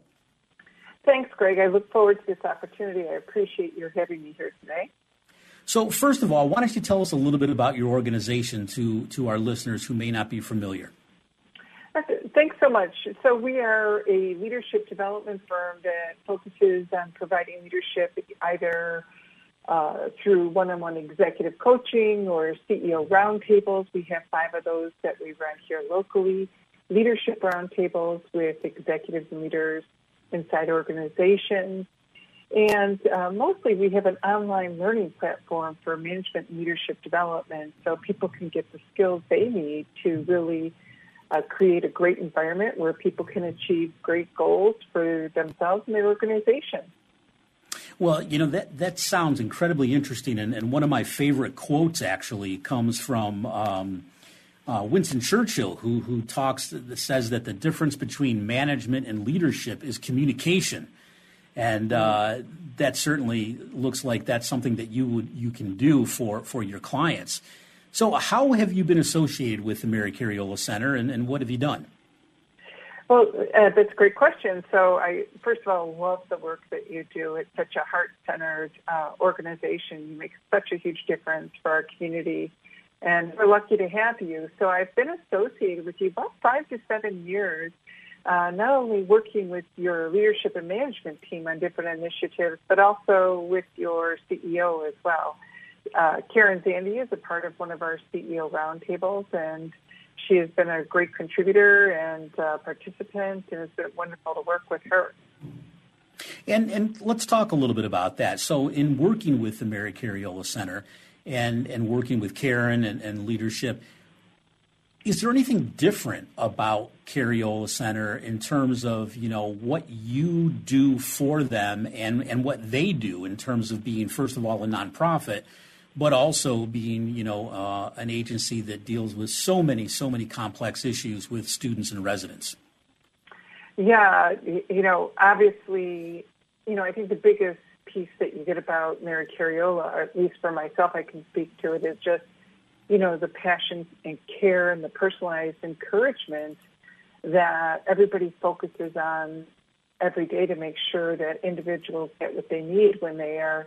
Thanks, Greg. I look forward to this opportunity. I appreciate your having me here today. So, first of all, why don't you tell us a little bit about your organization to, to our listeners who may not be familiar? Thanks so much. So, we are a leadership development firm that focuses on providing leadership either uh, through one-on-one executive coaching or CEO roundtables. We have five of those that we run here locally. Leadership roundtables with executives and leaders inside organizations. And uh, mostly we have an online learning platform for management leadership development so people can get the skills they need to really uh, create a great environment where people can achieve great goals for themselves and their organization. Well, you know, that, that sounds incredibly interesting. And, and one of my favorite quotes actually comes from um, uh, Winston Churchill, who, who talks, says that the difference between management and leadership is communication. And uh, that certainly looks like that's something that you would you can do for, for your clients. So, how have you been associated with the Mary Cariola Center, and, and what have you done? Well, uh, that's a great question. So, I first of all love the work that you do. It's such a heart-centered uh, organization. You make such a huge difference for our community, and we're lucky to have you. So, I've been associated with you about five to seven years. Uh, not only working with your leadership and management team on different initiatives, but also with your CEO as well. Uh, Karen Zandi is a part of one of our CEO roundtables, and she has been a great contributor and uh, participant, and it's been wonderful to work with her. And and let's talk a little bit about that. So, in working with the Mary Cariola Center and and working with Karen and, and leadership, is there anything different about Cariola Center in terms of you know what you do for them and and what they do in terms of being first of all a nonprofit? but also being, you know, uh, an agency that deals with so many, so many complex issues with students and residents. Yeah, you know, obviously, you know, I think the biggest piece that you get about Mary Cariola, or at least for myself, I can speak to it, is just, you know, the passion and care and the personalized encouragement that everybody focuses on every day to make sure that individuals get what they need when they are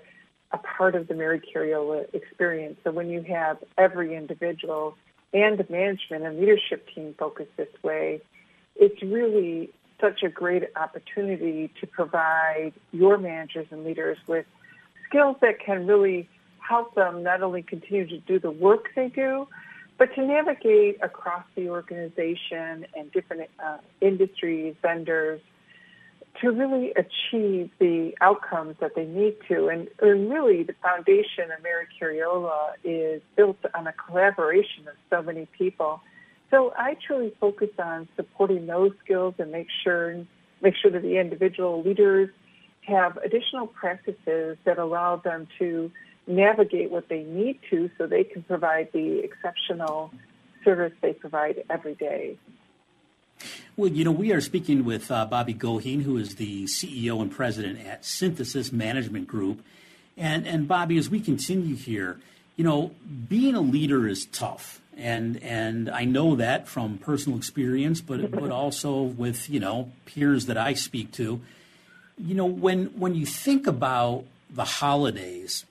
a part of the Mary Cariola experience. So when you have every individual and the management and leadership team focused this way, it's really such a great opportunity to provide your managers and leaders with skills that can really help them not only continue to do the work they do, but to navigate across the organization and different uh, industries, vendors, to really achieve the outcomes that they need to. And, and really, the foundation of Mary Cariola is built on a collaboration of so many people. So I truly focus on supporting those skills and make sure make sure that the individual leaders have additional practices that allow them to navigate what they need to so they can provide the exceptional service they provide every day. Well, you know, we are speaking with uh, Bobbie Goheen, who is the CEO and president at Synthesis Management Group. And, and Bobbie, as we continue here, you know, being a leader is tough. And, and I know that from personal experience, but, but also with, you know, peers that I speak to. You know, when, when you think about the holidays,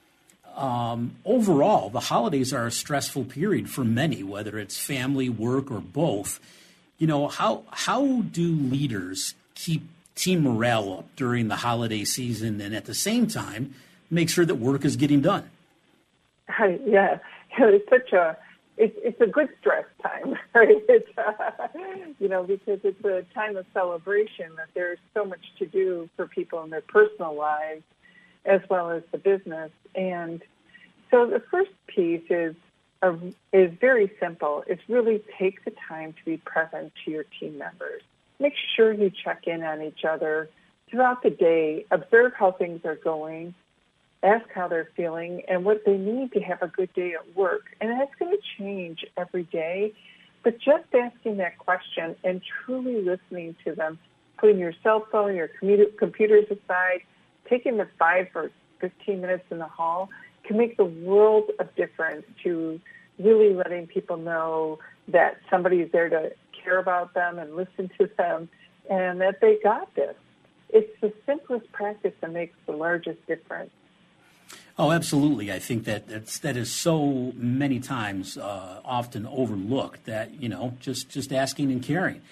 um, overall, the holidays are a stressful period for many, whether it's family, work, or both. You know, how how do leaders keep team morale up during the holiday season and at the same time make sure that work is getting done? Yeah, it's such a it's it's a good stress time, right? It's, uh, you know, because it's a time of celebration that there's so much to do for people in their personal lives as well as the business. And so the first piece is a, is very simple. It's really take the time to be present to your team members. Make sure you check in on each other throughout the day. Observe how things are going ask how they're feeling and what they need to have a good day at work. And that's going to change every day. But just asking that question and truly listening to them, putting your cell phone, your computers aside, taking the five or 15 minutes in the hall can make the world of difference to really letting people know that somebody is there to care about them and listen to them and that they got this. It's the simplest practice that makes the largest difference. Oh, absolutely. I think that that's, that is so many times uh, often overlooked that, you know, just, just asking and caring.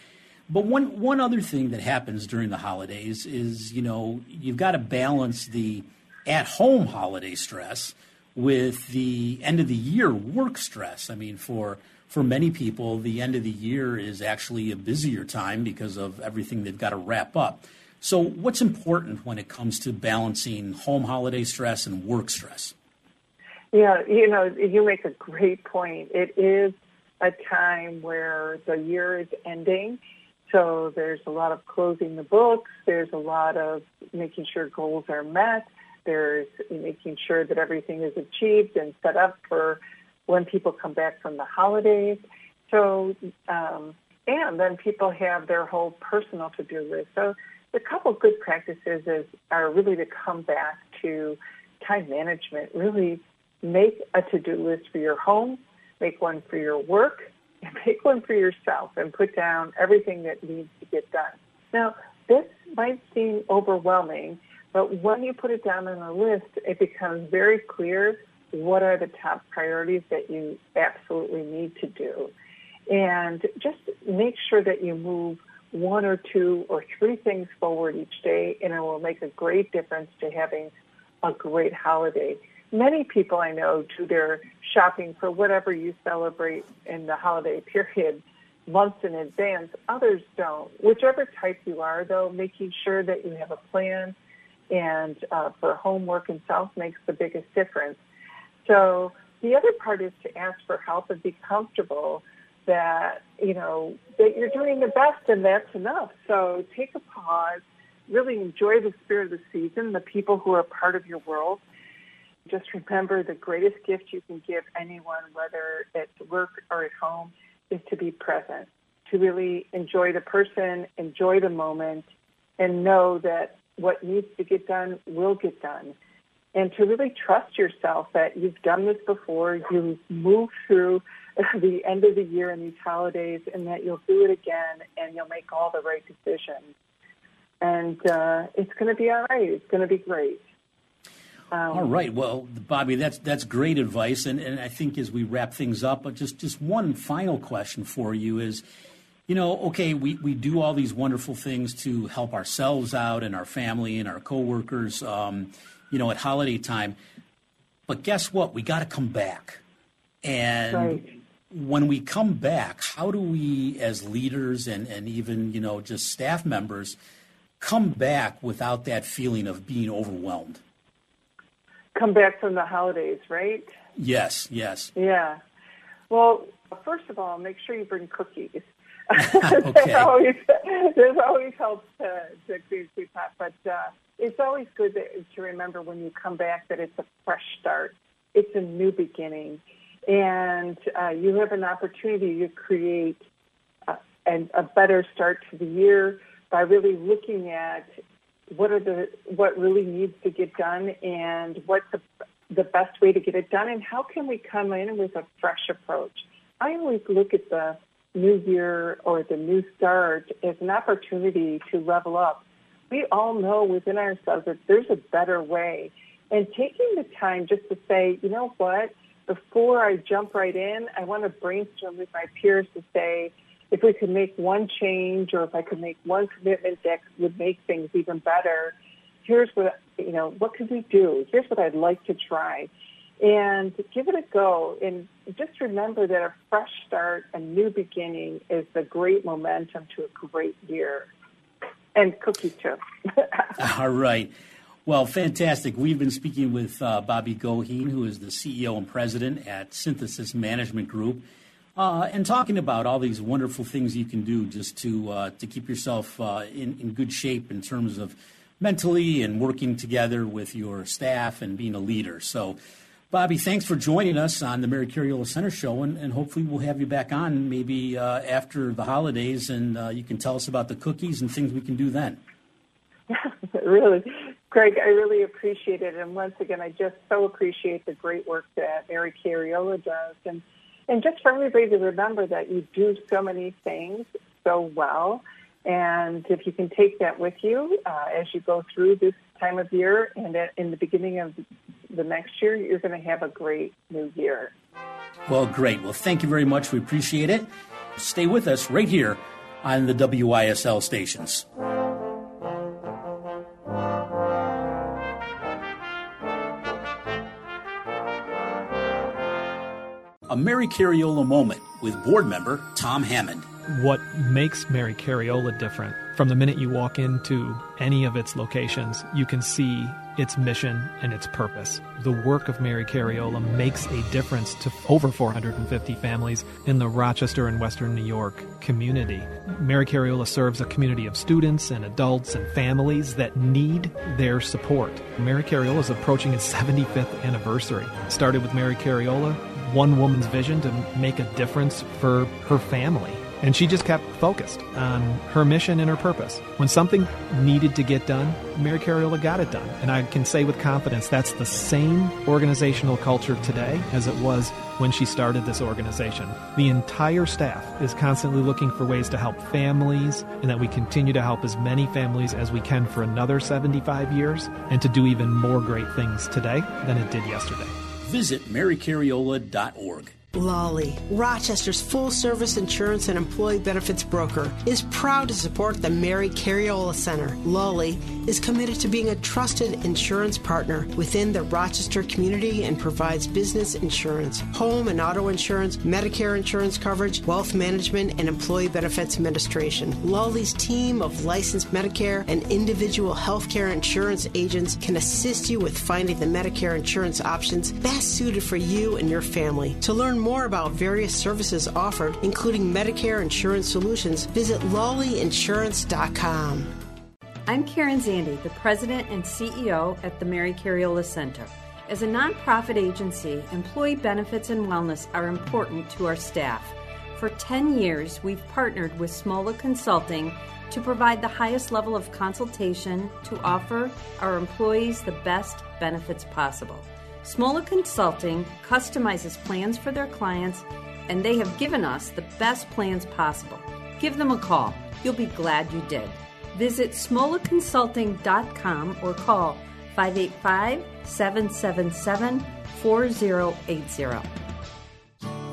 But one, one other thing that happens during the holidays is, you know, you've got to balance the at home holiday stress with the end of the year work stress. I mean, for, for many people, the end of the year is actually a busier time because of everything they've got to wrap up. So, what's important when it comes to balancing home holiday stress and work stress? Yeah, you know, you make a great point. It is a time where the year is ending. So there's a lot of closing the books. There's a lot of making sure goals are met. There's making sure that everything is achieved and set up for when people come back from the holidays. So, um, and then people have their whole personal to-do list. So a couple good practices is, are really to come back to time management. Really make a to-do list for your home, make one for your work, make one for yourself and put down everything that needs to get done. Now, this might seem overwhelming, but when you put it down on a list, it becomes very clear what are the top priorities that you absolutely need to do. And just make sure that you move one or two or three things forward each day, and it will make a great difference to having a great holiday. Many people I know do their shopping for whatever you celebrate in the holiday period months in advance. Others don't. Whichever type you are, though, making sure that you have a plan and uh, for homework and self makes the biggest difference. So the other part is to ask for help and be comfortable that, you know, that you're doing the best and that's enough. So take a pause, really enjoy the spirit of the season, the people who are part of your world. Just remember the greatest gift you can give anyone, whether at work or at home, is to be present, to really enjoy the person, enjoy the moment, and know that what needs to get done will get done. And to really trust yourself that you've done this before, you've moved through the end of the year and these holidays, and that you'll do it again and you'll make all the right decisions. And uh, it's going to be all right. It's going to be great. Um, all right. Well, Bobbie, that's that's great advice, and, and I think as we wrap things up, but just just one final question for you is, you know, okay, we, we do all these wonderful things to help ourselves out and our family and our coworkers, um, you know, at holiday time, but guess what? We got to come back, and right when we come back, how do we, as leaders and, and even you know just staff members, come back without that feeling of being overwhelmed? Come back from the holidays, right? Yes, yes. Yeah. Well, first of all, make sure you bring cookies. okay. there's always there's always helps to, to sweet pot, but uh, it's always good to, to remember when you come back that it's a fresh start. It's a new beginning and uh, you have an opportunity to create a, a better start to the year by really looking at what are the what really needs to get done and what's the, the best way to get it done and how can we come in with a fresh approach. I always look at the new year or the new start as an opportunity to level up. We all know within ourselves that there's a better way and taking the time just to say, you know what, before I jump right in, I want to brainstorm with my peers to say, if we could make one change or if I could make one commitment that would make things even better, here's what, you know, what could we do? Here's what I'd like to try. And give it a go. And just remember that a fresh start, a new beginning is the great momentum to a great year. And cookies too. All right. Well, fantastic. We've been speaking with uh, Bobbie Goheen, who is the CEO and president at Synthesis Management Group uh, and talking about all these wonderful things you can do just to uh, to keep yourself uh, in, in good shape in terms of mentally and working together with your staff and being a leader. So, Bobbie, thanks for joining us on the Mary Cariola Center Show, and, and hopefully we'll have you back on maybe uh, after the holidays, and uh, you can tell us about the cookies and things we can do then. really, Greg, I really appreciate it, and once again, I just so appreciate the great work that Mary Cariola does, and and just for everybody to remember that you do so many things so well. And if you can take that with you uh, as you go through this time of year and at, in the beginning of the next year, you're going to have a great new year. Well, great. Well, thank you very much. We appreciate it. Stay with us right here on the WYSL stations. A Mary Cariola moment with board member Tom Hammond. What makes Mary Cariola different? From the minute you walk into any of its locations, you can see its mission and its purpose. The work of Mary Cariola makes a difference to over 450 families in the Rochester and Western New York community. Mary Cariola serves a community of students and adults and families that need their support. Mary Cariola is approaching its 75th anniversary. Started with Mary Cariola one woman's vision to make a difference for her family. And she just kept focused on her mission and her purpose. When something needed to get done, Mary Cariola got it done. And I can say with confidence that's the same organizational culture today as it was when she started this organization. The entire staff is constantly looking for ways to help families and that we continue to help as many families as we can for another 75 years and to do even more great things today than it did yesterday visit marycariola.org. Lawley, Rochester's full service insurance and employee benefits broker, is proud to support the Mary Cariola Center. Lawley is committed to being a trusted insurance partner within the Rochester community and provides business insurance, home and auto insurance, Medicare insurance coverage, wealth management, and employee benefits administration. Lawley's team of licensed Medicare and individual healthcare insurance agents can assist you with finding the Medicare insurance options best suited for you and your family. To learn more about various services offered, including Medicare insurance solutions, visit lawleyinsurance.com. I'm Karen Zandi, the President and CEO at the Mary Cariola Center. As a nonprofit agency, employee benefits and wellness are important to our staff. For 10 years, we've partnered with Smola Consulting to provide the highest level of consultation to offer our employees the best benefits possible. Smola Consulting customizes plans for their clients, and they have given us the best plans possible. Give them a call. You'll be glad you did. Visit smolaconsulting.com or call 585 777 4080.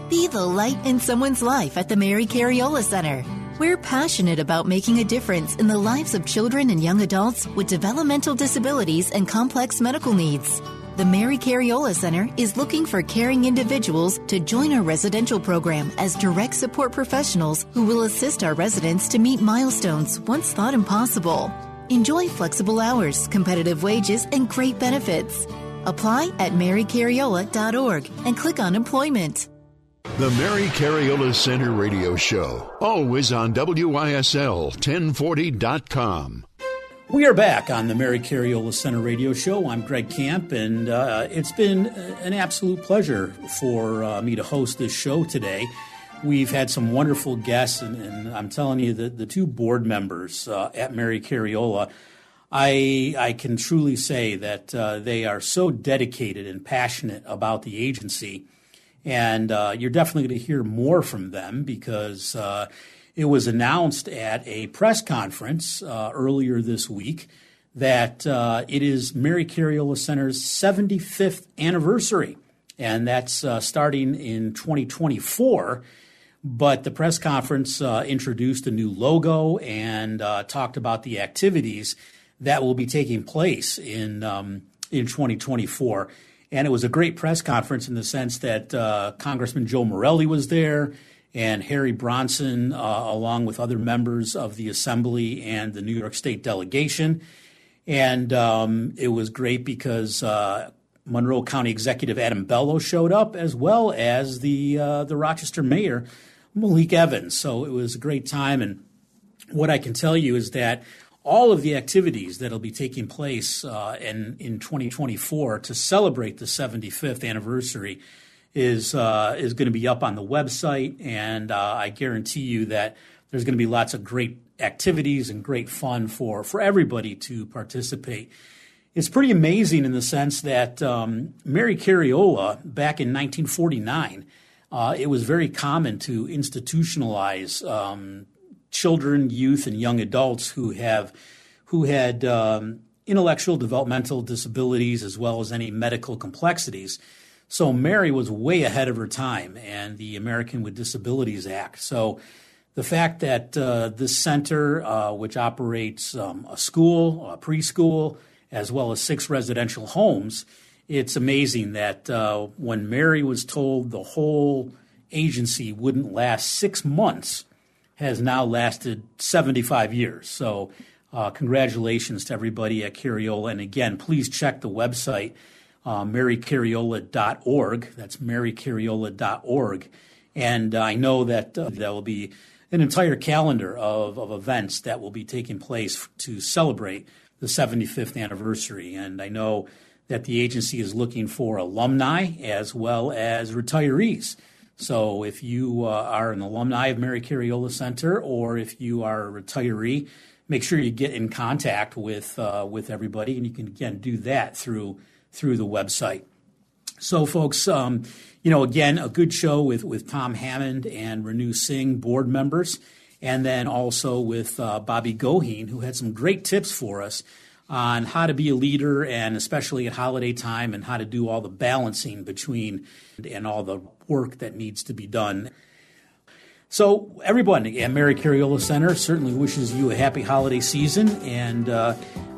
Be the light in someone's life at the Mary Cariola Center. We're passionate about making a difference in the lives of children and young adults with developmental disabilities and complex medical needs. The Mary Cariola Center is looking for caring individuals to join our residential program as direct support professionals who will assist our residents to meet milestones once thought impossible. Enjoy flexible hours, competitive wages, and great benefits. Apply at marycariola.org and click on employment. The Mary Cariola Center Radio Show, always on WYSL1040.com. We are back on the Mary Cariola Center radio show. I'm Greg Camp, and uh, it's been an absolute pleasure for uh, me to host this show today. We've had some wonderful guests, and, and I'm telling you, the, the two board members uh, at Mary Cariola, I, I can truly say that uh, they are so dedicated and passionate about the agency. And uh, you're definitely going to hear more from them because uh, it was announced at a press conference uh, earlier this week that uh, it is Mary Cariola Center's 75th anniversary, and that's uh, starting in 2024. But the press conference uh, introduced a new logo and uh, talked about the activities that will be taking place in um, in 2024. And it was a great press conference in the sense that uh, Congressman Joe Morelle was there and Harry Bronson, uh, along with other members of the Assembly and the New York State delegation. And um, it was great because uh, Monroe County Executive Adam Bello showed up, as well as the uh, the Rochester Mayor Malik Evans. So it was a great time. And what I can tell you is that all of the activities that'll be taking place uh, in in 2024 to celebrate the 75th anniversary is uh, is going to be up on the website, and uh, I guarantee you that there's going to be lots of great activities and great fun for for everybody to participate. It's pretty amazing in the sense that um, Mary Cariola back in 1949, uh, it was very common to institutionalize um, children, youth, and young adults who have who had um, intellectual developmental disabilities as well as any medical complexities. So Mary was way ahead of her time and the American with Disabilities Act. So the fact that uh, this center, uh, which operates um, a school, a preschool, as well as six residential homes, it's amazing that uh, when Mary was told the whole agency wouldn't last six months, has now lasted 75 years. So, uh, congratulations to everybody at Cariola. And again, please check the website uh, marycariola.org. That's marycariola.org. And uh, I know that uh, there will be an entire calendar of, of events that will be taking place to celebrate the 75th anniversary. And I know that the agency is looking for alumni as well as retirees. So if you uh, are an alumni of Mary Cariola Center or if you are a retiree, make sure you get in contact with uh, with everybody, and you can again do that through through the website. So, folks, um, you know, again, a good show with, with Tom Hammond and Renu Singh, board members, and then also with uh, Bobbie Goheen, who had some great tips for us on how to be a leader and especially at holiday time and how to do all the balancing between and all the work that needs to be done. So, everyone at Mary Cariola Center certainly wishes you a happy holiday season and uh,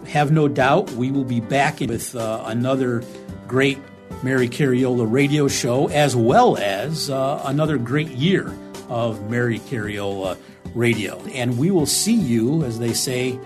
have no doubt we will be back with uh, another great Mary Cariola radio show, as well as uh, another great year of Mary Cariola radio. And we will see you, as they say,